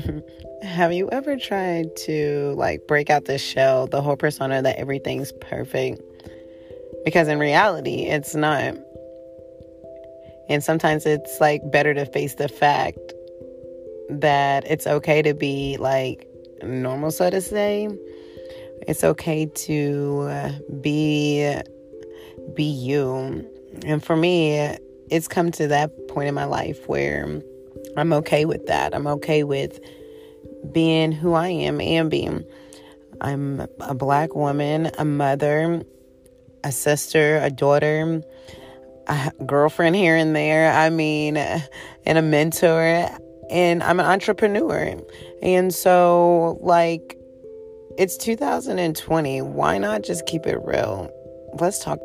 Have you ever tried to like break out the shell, the whole persona that everything's perfect? Because in reality, it's not. And sometimes it's like better to face the fact that it's okay to be like normal, so to say. It's okay to uh, be be you. And for me, it's come to that point in my life where I'm okay with that. I'm okay with being who I am and being. I'm a black woman, a mother, a sister, a daughter, a girlfriend here and there. I mean, and a mentor. And I'm an entrepreneur. And so, like, it's 2020. Why not just keep it real? Let's talk.